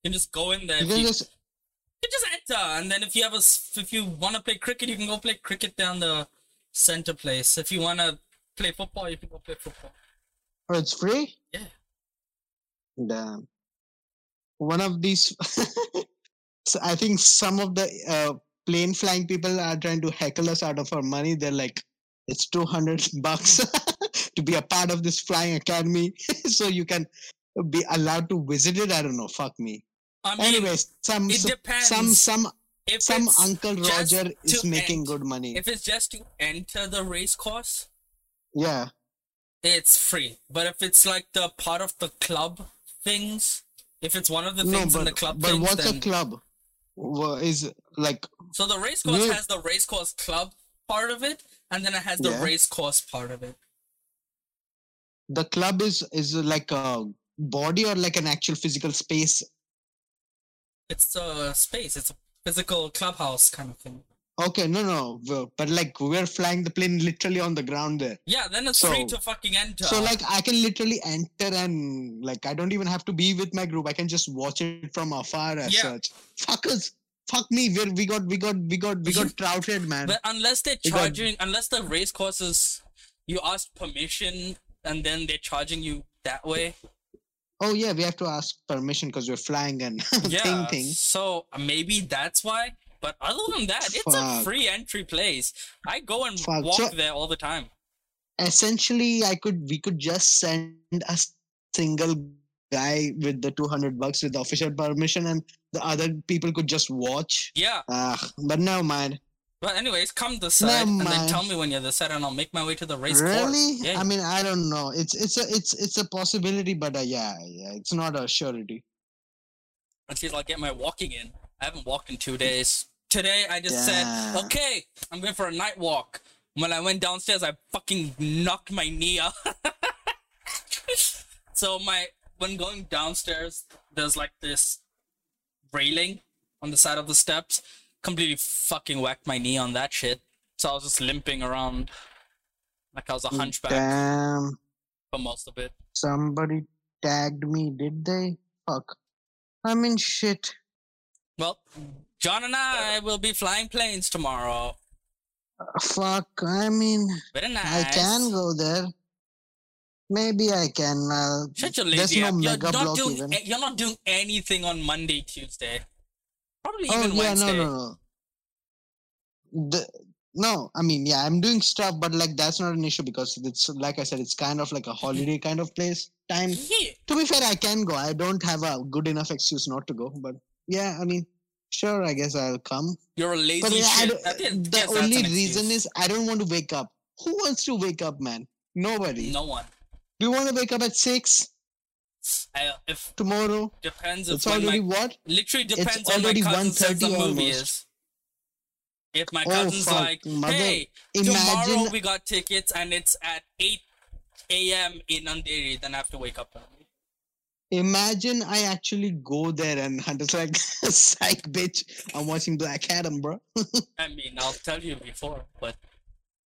You can just go in there. you can you, just you just enter, and then if you have a, if you want to play cricket, you can go play cricket down the center place. If you want to play football, you can go play football. oh it's free? Yeah. damn. One of these so i think some of the uh, plane flying people are trying to heckle us out of our money. They're like it's 200 bucks to be a part of this flying academy. So you can be allowed to visit it? I don't know. Fuck me. I mean, anyways some some some, if some uncle roger is making ent- good money if it's just to enter the race course, yeah it's free. But if it's like the part of the club things, if it's one of the no, things but, in the club but things, what's then a club? Is like so the race course Yeah. has the race course club part of it, and then it has the Yeah. race course part of it. the club is is like a body or like an actual physical space. It's a space. It's a physical clubhouse kind of thing. Okay, no, no, but like we're flying the plane literally on the ground there. Yeah, then it's free to fucking enter. So like I can literally enter and like I don't even have to be with my group. I can just watch it from afar as Yeah. such. Fuckers, fuck me. We we got we got we got we got trouted, man. But unless they're You got- charging, unless the race courses, you ask permission and then they're charging you that way. Oh yeah, we have to ask permission because we're flying and Yeah. thing thing. So maybe that's why. But other than that, it's a free entry place. I go and Fuck. walk So- there all the time. essentially i could we could just send a single guy with the 200 bucks with the official permission and the other people could just watch Yeah. ah but no mind But anyways, come this side and then tell me when you're this side, and I'll make my way to the race course. really Yeah. i mean i don't know it's it's a it's it's a possibility but uh, yeah yeah it's not a surety until I get my walking in. I haven't walked in two days. Today I just said, okay, I'm going for a night walk. When I went downstairs, I fucking knocked my knee out. so my when going downstairs, there's like this railing on the side of the steps. Completely fucking whacked my knee on that shit. So I was just limping around like I was a hunchback damn for most of it. somebody tagged me did they fuck i mean shit Well, John and I will be flying planes tomorrow. fuck i mean Very nice. I can go there. Maybe I can. Uh, Shut your lazy no. You're not doing. You're not doing anything on Monday, Tuesday. Probably Oh even yeah, Wednesday. no, no, no. The, no, I mean, yeah, I'm doing stuff, but like that's not an issue because it's like I said, it's kind of like a mm-hmm. holiday kind of place. Time. Yeah. To be fair, I can go. I don't have a good enough excuse not to go, but yeah, I mean, sure, I guess I'll come. You're a lazy But yeah, shit. don't- I didn't the that's only reason excuse. is I don't want to wake up. Who wants to wake up, man? Nobody. no one. Do you want to wake up at six I, if tomorrow? depends if It's when already my what? literally depends on my already cousin says the 1:30 movie almost. is. If my Oh, cousin's fuck, like, mother- hey, tomorrow we got tickets and it's at 8 a.m. in Andheri, then I have to wake up early. Imagine I actually go there and it's like, psych, bitch. I'm watching Black Adam, bro. I mean, I'll tell you before, but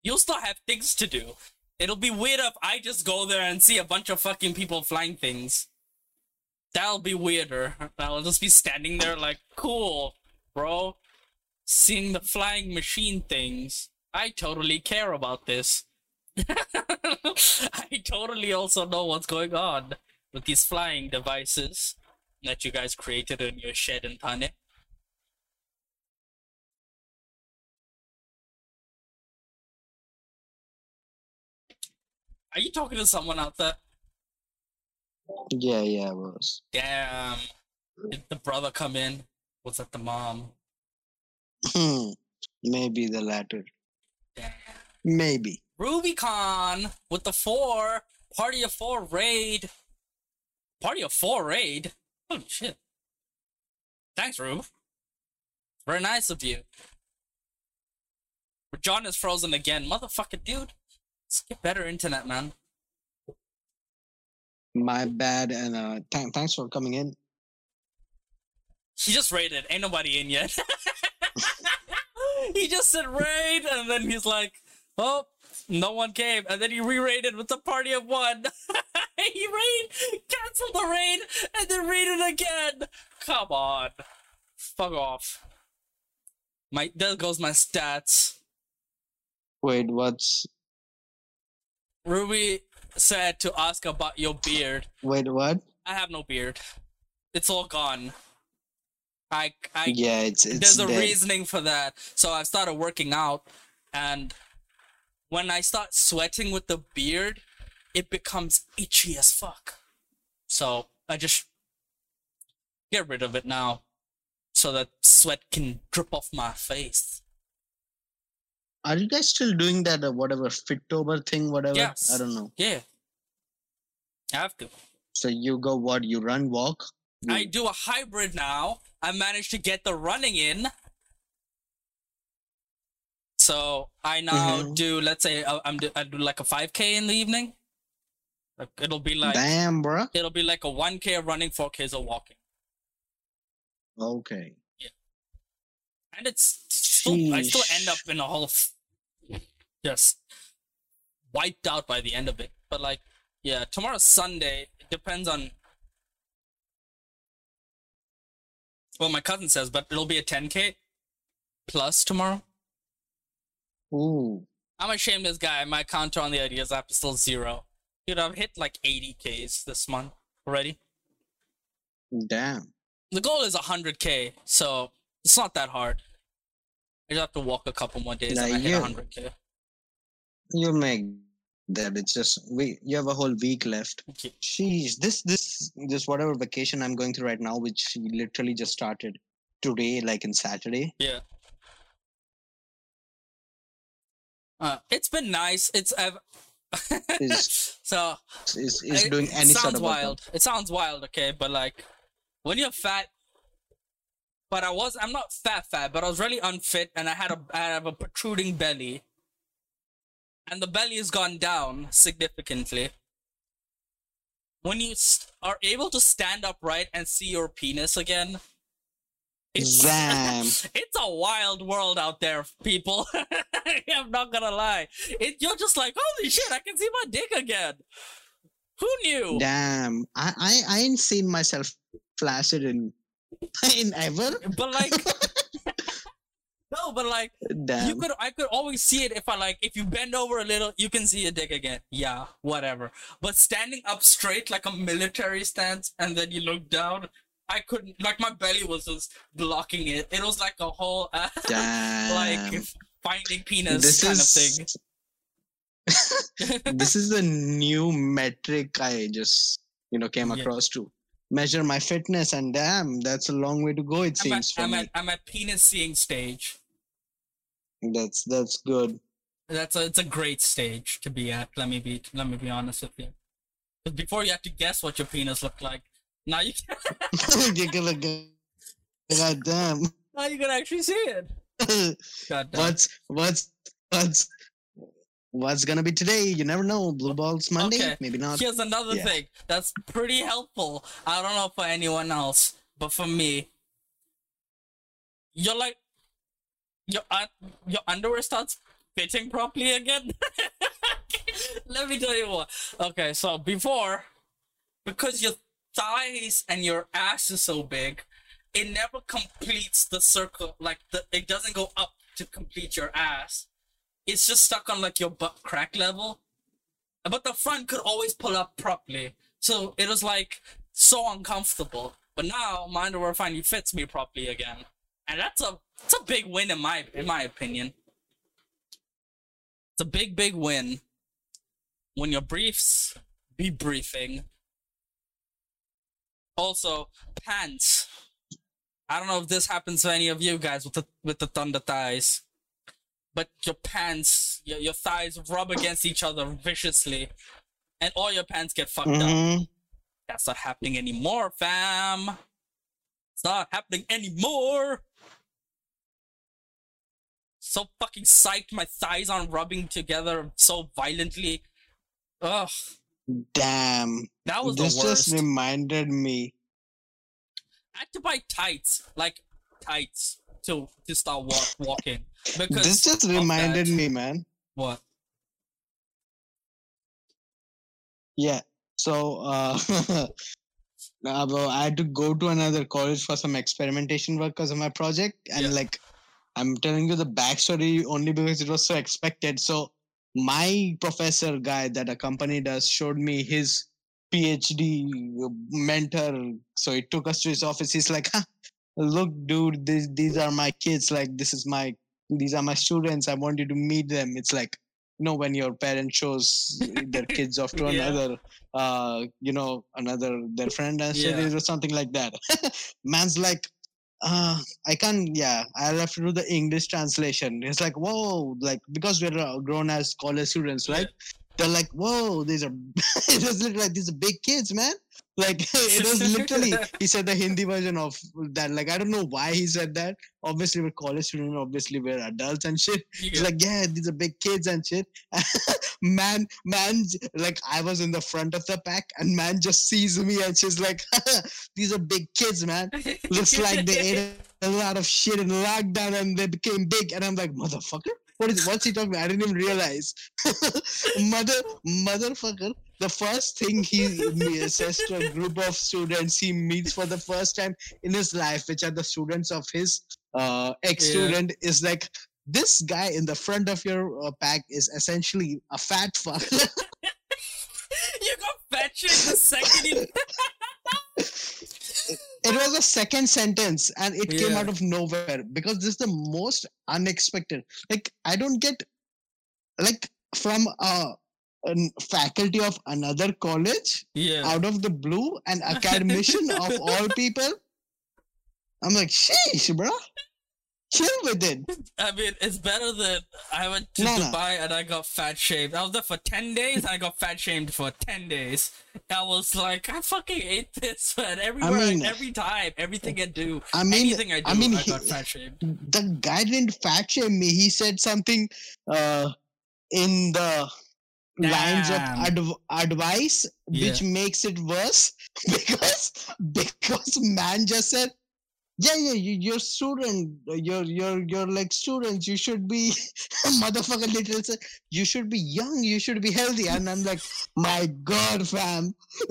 you'll still have things to do. It'll be weird if I just go there and see a bunch of fucking people flying things. That'll be weirder. I'll just be standing there like, cool, bro. Seeing the flying machine things. I totally care about this. I totally also know what's going on with these flying devices that you guys created in your shed in Thane. Are you talking to someone out there? Yeah, yeah, I was. Damn. Did the brother come in? Was that the mom? Hmm. Maybe the latter. Damn. Maybe. Rubicon with the four. Party of four raid. Party of four raid? Holy shit. Thanks, Rube. Very nice of you. John is frozen again. Motherfucker, dude. Let's get better internet, man. My bad, and uh, th- thanks for coming in. He just raided. Ain't nobody in yet. he just said raid, and then he's like, oh, no one came. And then he re-raided with a party of one. he raid, canceled the raid, and then raided again. Come on. Fuck off. My There goes my stats. Wait, what's. Ruby said to ask about your beard. Wait, what? I have no beard. It's all gone. I, I Yeah, it's. it's there's a dead. reasoning for that. So I started working out, and when I start sweating with the beard, it becomes itchy as fuck. So I just get rid of it now, so that sweat can drip off my face. Are you guys still doing that, uh, whatever, Fittober thing, whatever? Yes. I don't know. Yeah, I have to. So you go what? You run, walk? You- I do a hybrid now. I managed to get the running in. So I now Mhm. do, let's say, I- I'm do, I do like a 5k in the evening. Like it'll be like Damn, bruh. it'll be like a 1k of running, 4k's of walking, Okay. Yeah. and it's still, I still end up in a whole just wiped out by the end of it. But like, yeah, tomorrow's Sunday. It depends on what my cousin says, but it'll be a 10k plus tomorrow. Ooh. I'm a shameless guy. My counter on the ideas app is still zero. Dude, I've hit like 80ks this month already. Damn. The goal is 100k, so it's not that hard. I just have to walk a couple more days and I hit you- 100k. You make that. It's just we. You have a whole week left. Okay. Sheesh. This this this whatever vacation I'm going through right now, which literally just started today, like in Saturday. Yeah. Uh, it's been nice. It's I've Is- so Is is doing it any sounds sort of workout. wild. It sounds wild, okay, but like when you're fat, but I was I'm not fat fat, but I was really unfit, and I had a I have a protruding belly, and the belly has gone down significantly. When you are able to stand upright and see your penis again, it's it's a wild world out there, people. I'm not gonna lie. It, you're just like, holy shit, I can see my dick again. Who knew? Damn. I I I ain't seen myself flaccid in in ever. But like, no, but like, you could, I could always see it if I like, if you bend over a little, you can see a dick again. Yeah, whatever. But standing up straight like a military stance, and then you look down, I couldn't. Like my belly was just blocking it. It was like a whole, uh, Damn. like finding penis this kind is of thing. this is the new metric I just you know came Yeah. across to measure my fitness, and damn, that's a long way to go. It I'm at, seems for I'm me. at, I'm at penis seeing stage. That's that's good. That's a, it's a great stage to be at. Let me be, let me be honest with you. 'Cause before you had to guess what your penis looked like. Now you can, You're gonna go- God damn. now you can actually see it. God damn. what's what's what's what's gonna be today? You never know. Blue balls Monday, Okay. maybe not. Here's another Yeah. thing that's pretty helpful. I don't know for anyone else, but for me, you're like your un- your underwear starts fitting properly again. Let me tell you what. Okay, so before, because your thighs and your ass is so big, it never completes the circle. Like the it doesn't go up to complete your ass. It's just stuck on like your butt crack level but the front could always pull up properly. So it was like so uncomfortable. But now my underwear finally fits me properly again, and that's a it's a big win in my in my opinion. It's a big big win when your briefs be briefing. Also, pants. I don't know if this happens to any of you guys with the with the thunder thighs but your pants, your, your thighs rub against each other viciously, and all your pants get fucked up. Mhm. That's not happening anymore, fam. It's not happening anymore. So fucking psyched, my thighs aren't rubbing together so violently. Ugh, Damn. that was This the worst. just reminded me. I had to buy tights, like tights, to to start walk, walking because This just reminded me, man. what? Yeah. So uh, uh, I had to go to another college for some experimentation work because of my project, and Yeah. like I'm telling you the backstory only because it was so expected. So my professor guy that accompanied us showed me his PhD mentor. So he took us to his office. He's like, huh, "Look, dude, these these are my kids. Like this is my these are my students. I want you to meet them." It's like you know when your parent shows their kids off to Yeah. another uh you know another their friend and Yeah. or something like that man's like uh i can't yeah i'll have to do the english translation. It's like whoa like because we're uh, grown as college students right they're like whoa these are it was literally like these are big kids man like it was literally he said the hindi version of that like i don't know why he said that obviously we're college students obviously we're adults and shit He's like, yeah, these are big kids and shit. man, man, like I was in the front of the pack, and man just sees me and she's like, these are big kids, man. Looks like they ate a lot of shit in lockdown and they became big. And I'm like, motherfucker, what is what's he talking about? I didn't even realize. Mother, motherfucker. The first thing he says to a group of students he meets for the first time in his life, which are the students of his uh, ex-student, is like, this guy in the front of your uh, pack is essentially a fat fuck. you got fat shit the second you. it was a second sentence and it came out of nowhere because this is the most unexpected. Like i don't get like from a, an faculty of another college Yeah. out of the blue an academician of all people. I'm like sheesh bro chill with it I mean, it's better than I went to No, no. Dubai and I got fat shamed. I was there for 10 days and I got fat shamed for 10 days. I was like, I fucking ate this, man. Everywhere, mean- every time, everything I do, i mean anything I do, I, I mean, got he- fat shamed. the guy didn't fat shame me he said something uh in the lines of adv- advice which makes it worse because because man just said yeah yeah you, you're student you're you're you're like students you should be motherfucker little said you should be young you should be healthy and i'm like my god fam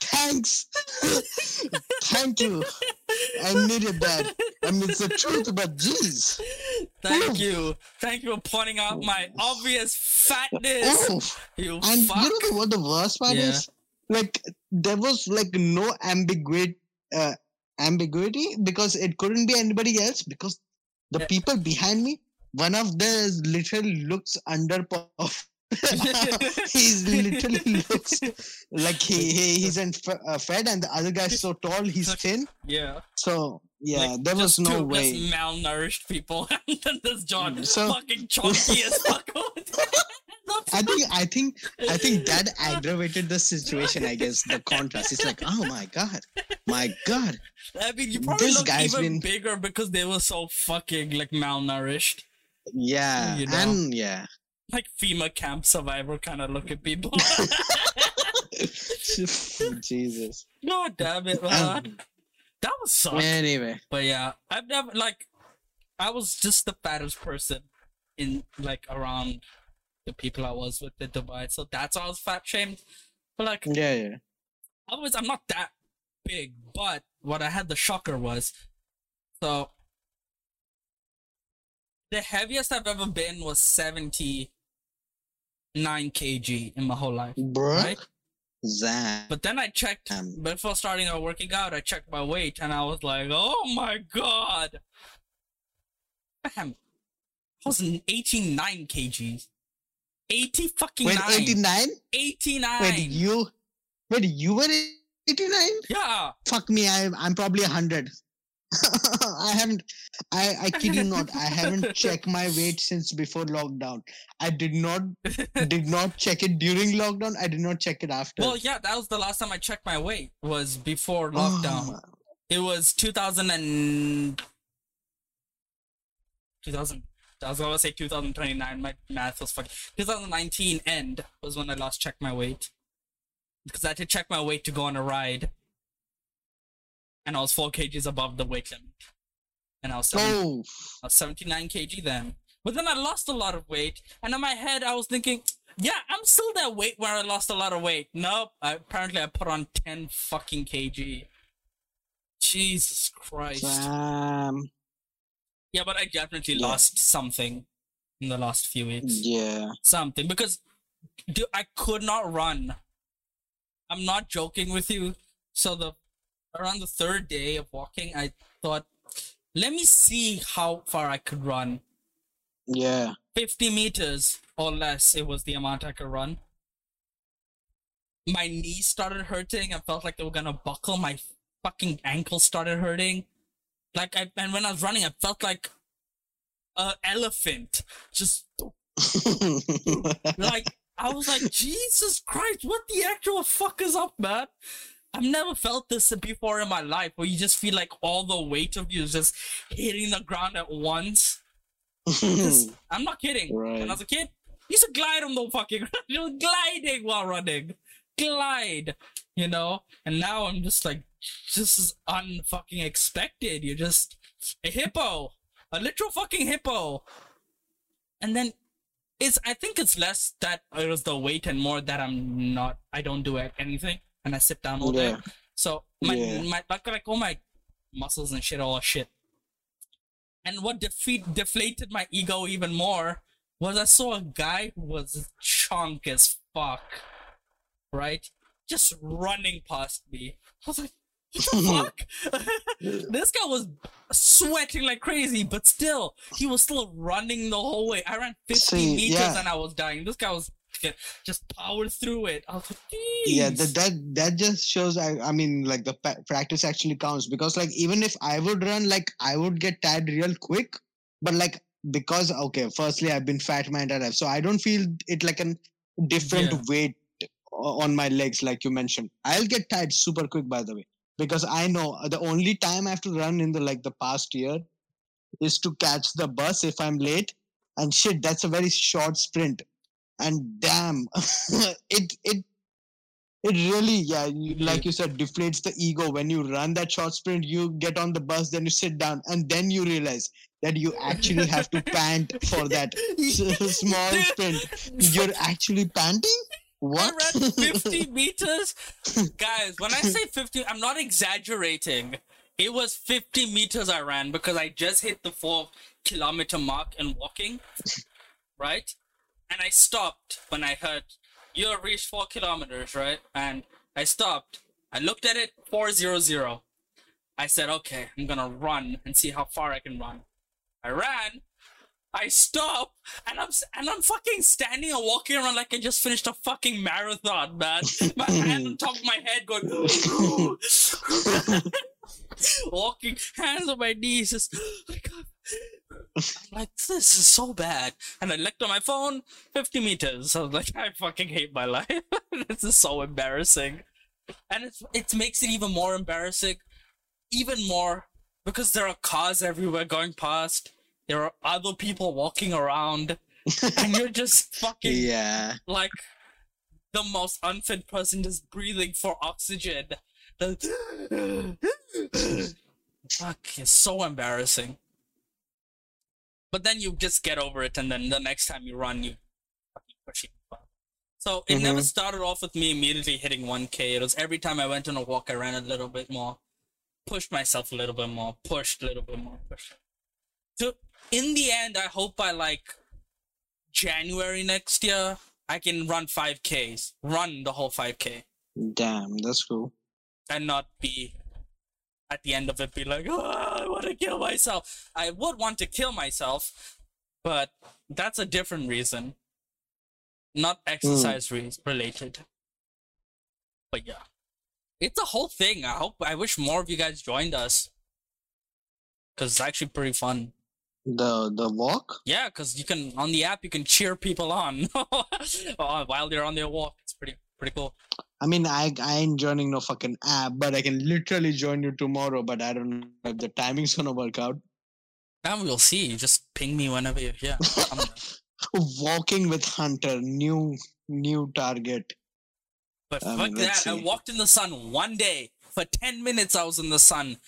thanks thank you i needed that i mean it's the truth but jeez Thank you. Thank you for pointing out my obvious fatness. You And fuck. you know what the worst part Yeah. is? Like there was like no ambiguity, uh, ambiguity because it couldn't be anybody else because the Yeah. people behind me, one of them literally looks under. he's literally looks like he, he he's in f- uh, fed and the other guy's so tall he's thin yeah. so yeah Like, there was no way malnourished people. and then this John So- fucking chunky as fuck. I think I think I think that aggravated the situation. I guess the contrast. It's like, oh my god, my god. I mean, you probably This guy's even been- bigger because they were so fucking like malnourished. Yeah, You know. and yeah, like FEMA camp survivor kind of looking people. Jesus. God damn it, man. Um, that was suck. Anyway, But yeah, I've never like I was just the fattest person in like around the people I was with in Dubai. So that's why I was fat shamed. But like yeah, yeah. otherwise I'm not that big, but what I had the shocker was so the heaviest I've ever been was 79 kg in my whole life. Bruh. Right? But then I checked Um, before starting out working out, I checked my weight and I was like, oh my god. Damn. I was in 89 kgs. 80 fucking 9. 89? 89. Wait, you. Wait, you were 89? yeah. Fuck me, I, I'm probably 100. I haven't. I, I kid you not. I haven't checked my weight since before lockdown. I did not did not check it during lockdown. I did not check it after. Well, yeah, that was the last time I checked my weight was before Oh, lockdown. It was 2000 and 2000 I was gonna say 2029. My math was fucking 2019 end was when I last checked my weight because I had to check my weight to go on a ride, and I was four kgs above the weight limit, and I was 70, oh, I was 79 kg then. But then I lost a lot of weight, and in my head I was thinking, yeah, I'm still that weight where I lost a lot of weight. Nope, I, apparently I put on 10 fucking kg. Jesus Christ. um, Yeah, but I definitely Yeah. lost something in the last few weeks. yeah. Something because dude, I could not run. I'm not joking with you. So the around the third day of walking, I thought, let me see how far I could run. Yeah. 50 meters or less, it was the amount I could run. My knees started hurting. I felt like they were gonna buckle. My fucking ankles started hurting. Like I and when I was running, I felt like a elephant. Just like I was like, Jesus Christ, what the actual fuck is up, man? I've never felt this before in my life, where you just feel like all the weight of you is just hitting the ground at once. I'm not kidding. When I Right. was a kid, used to glide on the fucking you know, gliding while running. Glide. You know? And now I'm just like just as unfucking expected. You're just a hippo. A literal fucking hippo. And then it's I think it's less that it was the weight and more that I'm not I don't do anything and I sit down all day. Yeah. So my Yeah. my like like all my muscles and shit all are shit. And what defeat deflated my ego even more was I saw a guy who was chunk as fuck, right? Just running past me. I was like, fuck? this guy was sweating like crazy, but still, he was still running the whole way. I ran 50 See, meters yeah. and I was dying. This guy was just powered through it. I was like, yeah that, that that just shows I, I mean like the pa- practice actually counts because like even if i would run like i would get tired real quick but like because okay firstly i've been fat my entire life so i don't feel it like a different Yeah. weight on my legs like you mentioned i'll get tired super quick by the way because i know the only time i have to run in the like the past year is to catch the bus if i'm late and shit that's a very short sprint. And damn it it it really yeah you, like you said deflates the ego. When you run that short sprint you get on the bus then you sit down and then you realize that you actually have to pant for that small sprint. You're actually panting what I ran 50 meters. Guys, when I say 50, I'm not exaggerating. It was 50 meters I ran because I just hit the four kilometer mark and walking, right? And I stopped when I heard you reached four kilometers, right? And I stopped. I looked at it, 400. I said, okay, I'm gonna run and see how far I can run. I ran. I stop and I'm and I'm fucking standing and walking around like I just finished a fucking marathon, man. My hand on top of my head going walking, hands on my knees, just oh like I'm like, this is so bad. And I looked on my phone, 50 meters. I was like, I fucking hate my life. this is so embarrassing. And it's it makes it even more embarrassing, even more because there are cars everywhere going past. There are other people walking around. and you're just fucking yeah. like the most unfit person just breathing for oxygen. The fuck it's so embarrassing. But then you just get over it, and then the next time you run, you fucking push it. So it never Mhm. started off with me immediately hitting 1k. It was every time I went on a walk, I ran a little bit more, pushed myself a little bit more, pushed a little bit more, pushed. So in the end, I hope by like January next year, I can run 5ks, run the whole 5k, Damn, that's cool. and not be at the end of it be like, oh, I want to kill myself. I would want to kill myself, but that's a different reason, not hmm. exercise re- related. But yeah, it's a whole thing. I hope, I wish more of you guys joined us because it's actually pretty fun. The the walk? Yeah, because you can on the app you can cheer people on uh, while they're on their walk. It's pretty pretty cool. I mean, I I ain't joining no fucking app, but I can literally join you tomorrow. But I don't know if the timing's gonna work out. Now we'll see. Just ping me whenever you're here. Walking with Hunter, new new target. But I fuck mean, that. I walked in the sun one day for ten minutes. I was in the sun.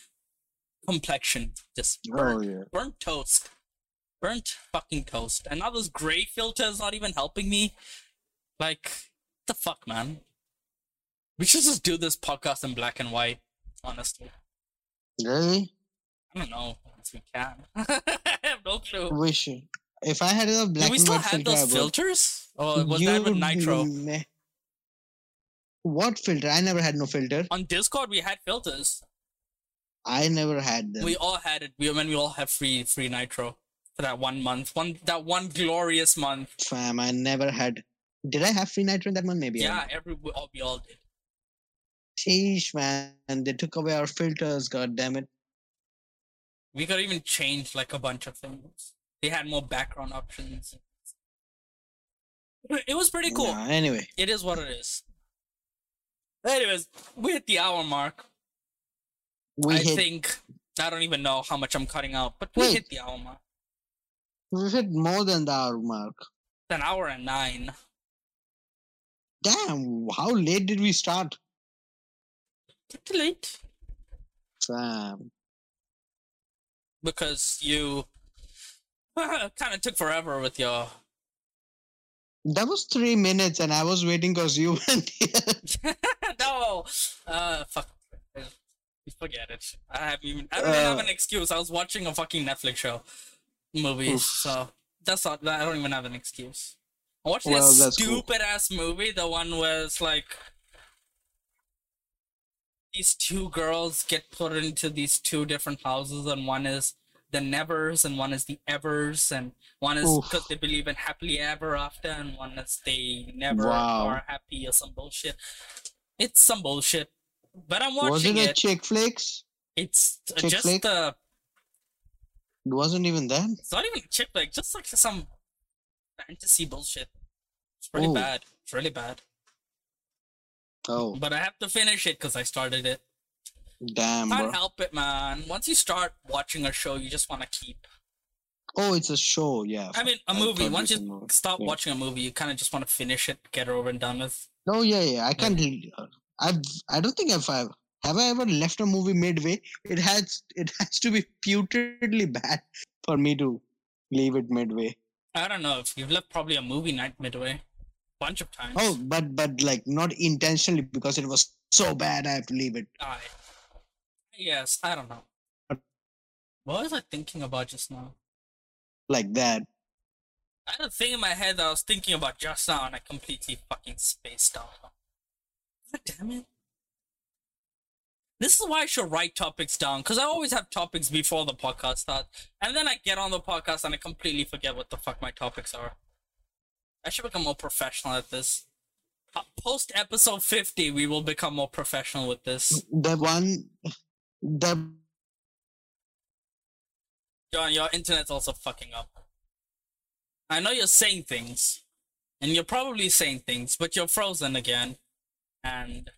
Complexion just oh, burnt, Oh yeah. burnt toast, burnt fucking toast. And now this gray filter is not even helping me. Like the fuck, man. We should just do this podcast in black and white. Honestly. Really? I don't know if we can. I have no clue. We should. If I had a black Do we and still have filter, those filters? Or was that with Nitro? meh. What filter? I never had no filter. On Discord, we had filters. I never had them. We all had it. We when we all have free free Nitro for that one month, one that one glorious month. Fam, I never had. Did I have free nitro in that one? Maybe. Yeah, every we all, we all did. Sheesh, man. They took away our filters. God damn it. We could even change like a bunch of things. They had more background options. It was pretty cool. Anyway, It is what it is. Anyways, we hit the hour mark. We I hit. think I don't even know how much I'm cutting out, but we Wait. hit the hour mark. We hit more than the hour mark. An hour and nine. Damn, how late did we start? Pretty late. Fam. because you kind of took forever with your That was three minutes, and I was waiting because you went here. no uh fuck forget it. I haven't even i don't even have Uh, an excuse. I was watching a fucking netflix show movies Oof. so that's not i don't even have an excuse. I watched Well, this that's cool. stupid ass movie. The one where it's like these two girls get put into these two different houses and one is the nevers and one is the evers and one is because they believe in happily ever after and one is they never Wow. are happy or some bullshit. It's some bullshit but i'm watching it a it, chick flicks? it's uh, chick just flick? uh It wasn't even that. it's not even chick flick just like some fantasy bullshit it's pretty Ooh. bad it's really bad Oh, but i have to finish it because i started it damn, bro. Can't help it, man. Once you start watching a show, you just want to keep. Oh, it's a show, yeah. I mean, a I movie. Once you movie. stop Yeah. watching a movie, you kind of just want to finish it, get it over and done with. Oh yeah, yeah. I can't. I've. I don't think I've. Have I ever left a movie midway? It has. It has to be putridly bad for me to leave it midway. I don't know if you've left probably a movie night midway, bunch of times. Oh, but but like not intentionally because it was so bad. I have to leave it. I, yes, I don't know. What was I thinking about just now? like that. I had a thing in my head that I was thinking about just now, and I completely fucking spaced out. God damn it. This is why I should write topics down, because I always have topics before the podcast starts, and then I get on the podcast and I completely forget what the fuck my topics are. I should become more professional at this. Uh, Post episode 50, we will become more professional with this. The one. The John, your internet's also fucking up. I know you're saying things, and you're probably saying things, but you're frozen again. And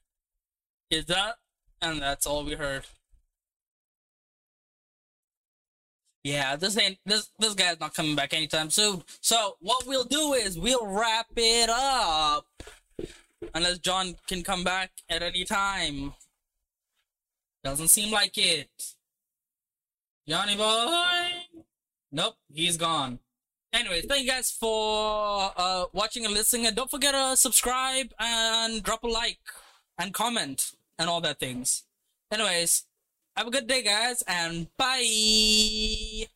is that? And that's all we heard. Yeah, this ain't this this guy's not coming back anytime soon. So what we'll do is we'll wrap it up. Unless John can come back at any time. Doesn't seem like it. Johnny boy. Nope, he's gone. Anyways, thank you guys for uh, watching and listening, and don't forget to subscribe and drop a like and comment and all that things. Anyways, have a good day, guys, and bye.